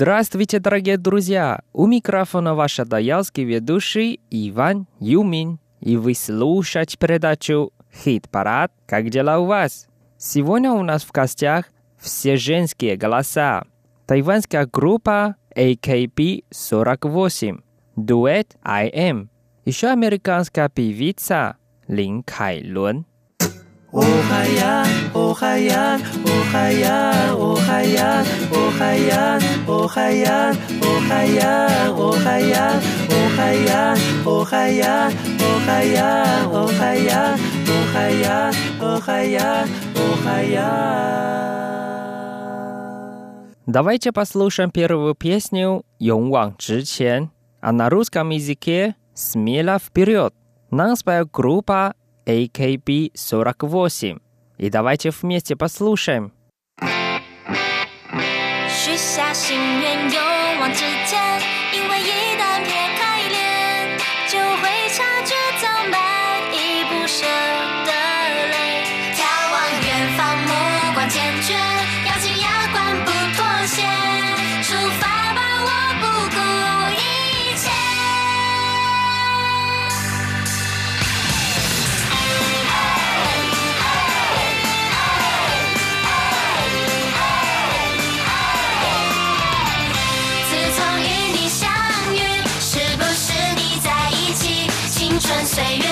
Здравствуйте, дорогие друзья! У микрофона ваш даялский ведущий Иван Юмин. И вы слушаете передачу «Хит-парад. Как дела у вас?» Сегодня у нас в гостях все женские голоса. Тайванская группа AKB48, дуэт IM, еще американская певица Лин Кайлун. Давайте послушаем первую песню «Юнванг Чичен», а на русском языке «Смело вперед» нам споет группа AKB-48. И давайте вместе послушаем. 许下心愿，勇往直 saying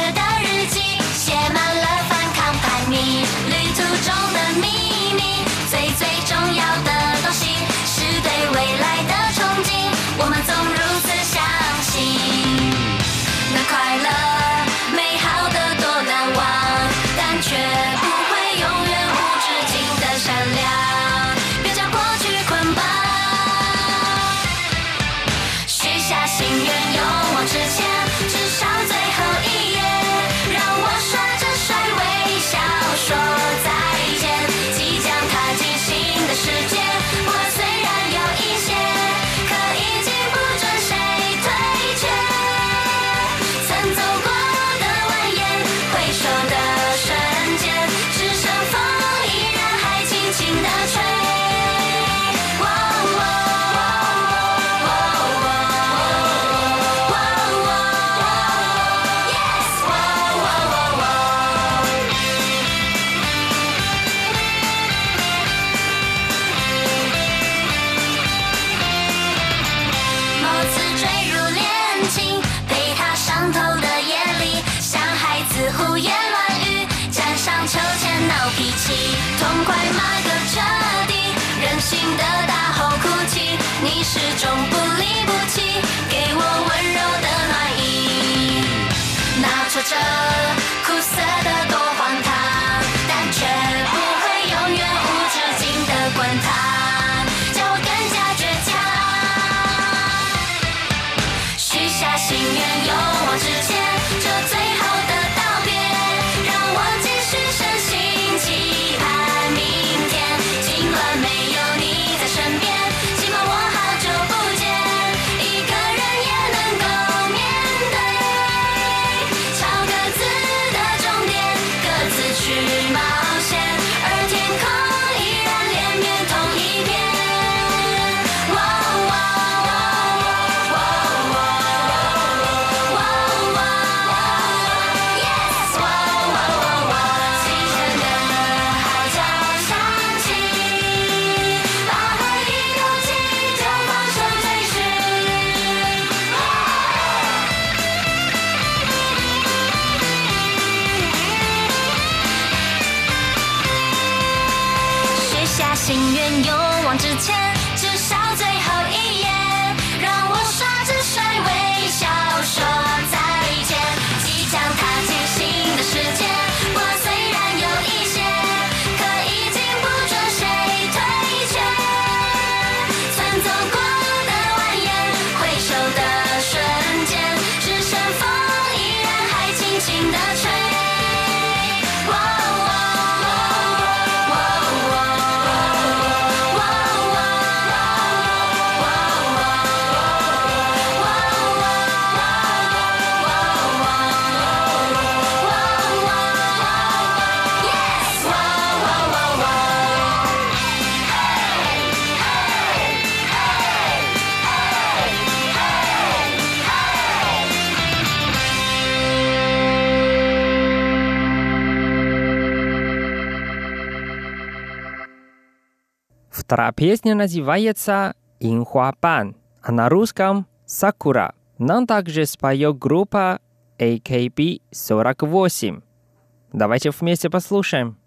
痛快骂个彻底，任性的大吼哭泣，你始终不离不弃，给我温柔的暖意，那挫折。Вторая песня называется «Инхуа Бан», а на русском «Сакура». Нам также споет группа AKB48. Давайте вместе послушаем.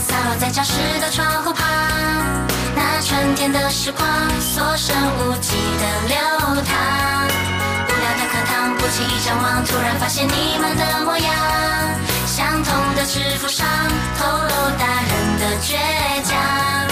洒落在教室的窗户旁。那春天的时光，所剩无几的流淌。无聊的课堂，不经意张望，突然发现你们的模样。相同的制服上，透露大人的倔强。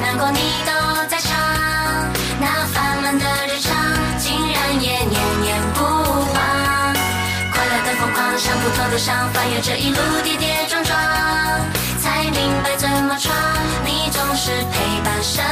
难过你都在场。那烦闷的日常，竟然也念念不忘。快乐的疯狂，像不通的伤，翻越这一路跌跌撞撞，才明白怎么闯。你总是陪伴身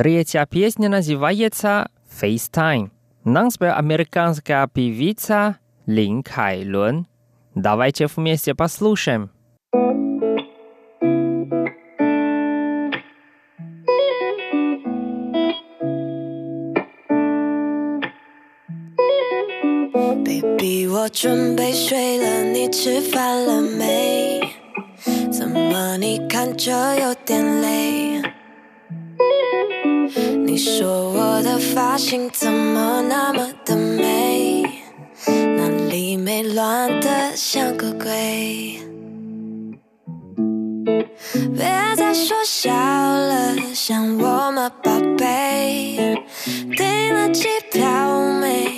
Третья песня называется «FaceTime». Нам спела американская певица Лин Кайлун. Давайте вместе послушаем.，baby，我准备睡了，你吃饭了没？怎么你看着有点 说我的发型怎么那么的美？哪里没乱的像个鬼？别再说笑了，想我吗，宝贝？订了机票没？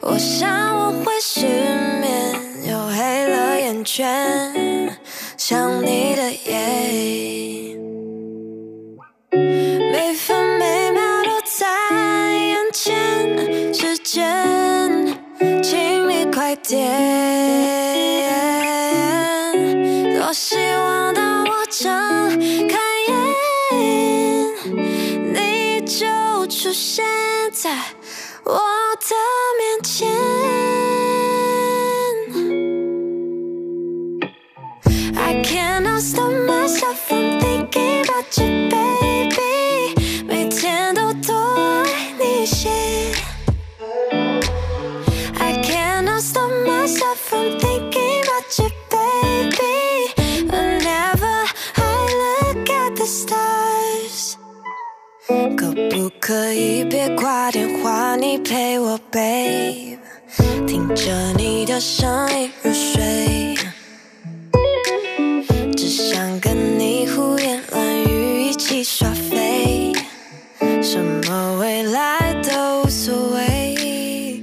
我想我会失眠，又黑了眼圈，stop. 么未来都无所谓。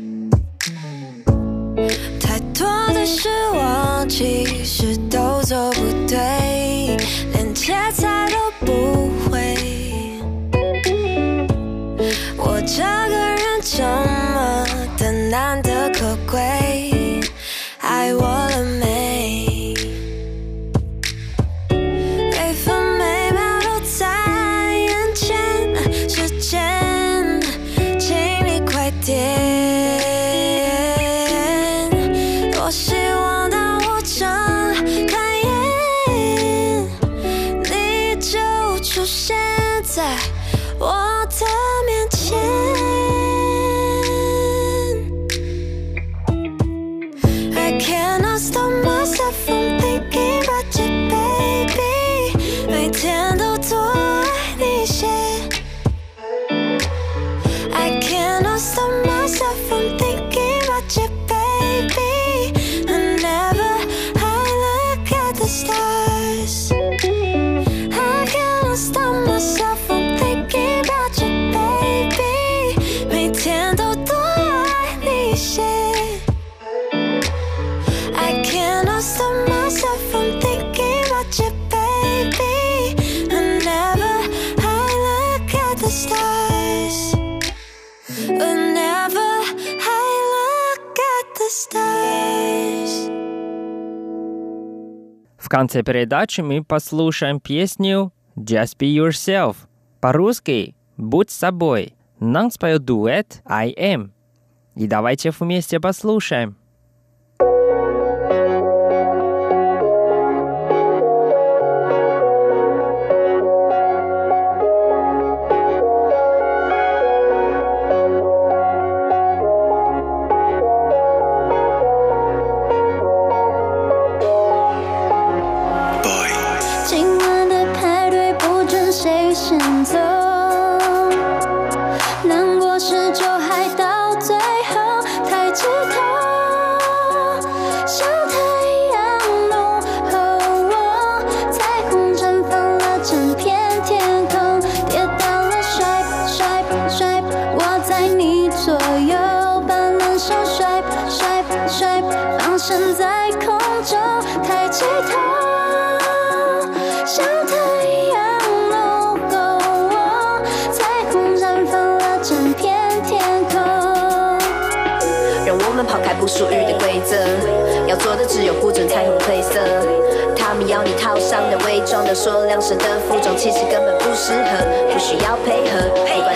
太多的失望，其实都走不 конце передачи мы послушаем песню «Just be yourself». По-русски «Будь собой». Нам споет дуэт «I am». И давайте вместе послушаем. 站在空中，抬起头，向太阳露个我，彩虹绽放了整片天空。让我们抛开不属于的规则，要做的只有不准彩虹褪色。他们要你套上的伪装的，说量身的服装其实根本不适合，不需要配合，不管。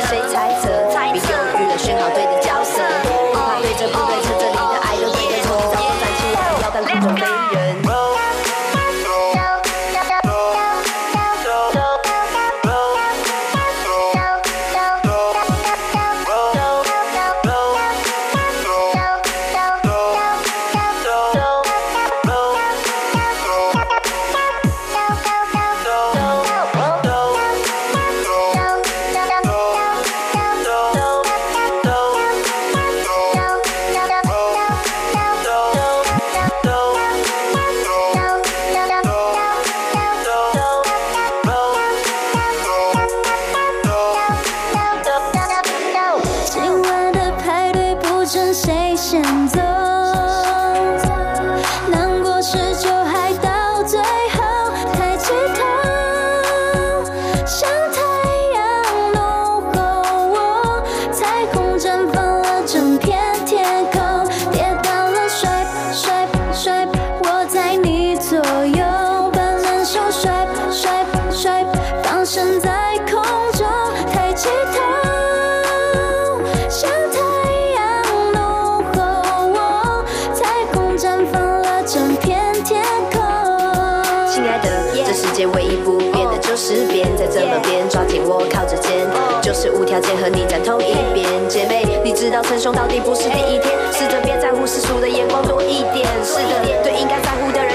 再见和你在同一边，姐妹，你知道称兄道弟不是第一天，试着别在乎世俗的眼光多一点，是的，对应该在乎的人。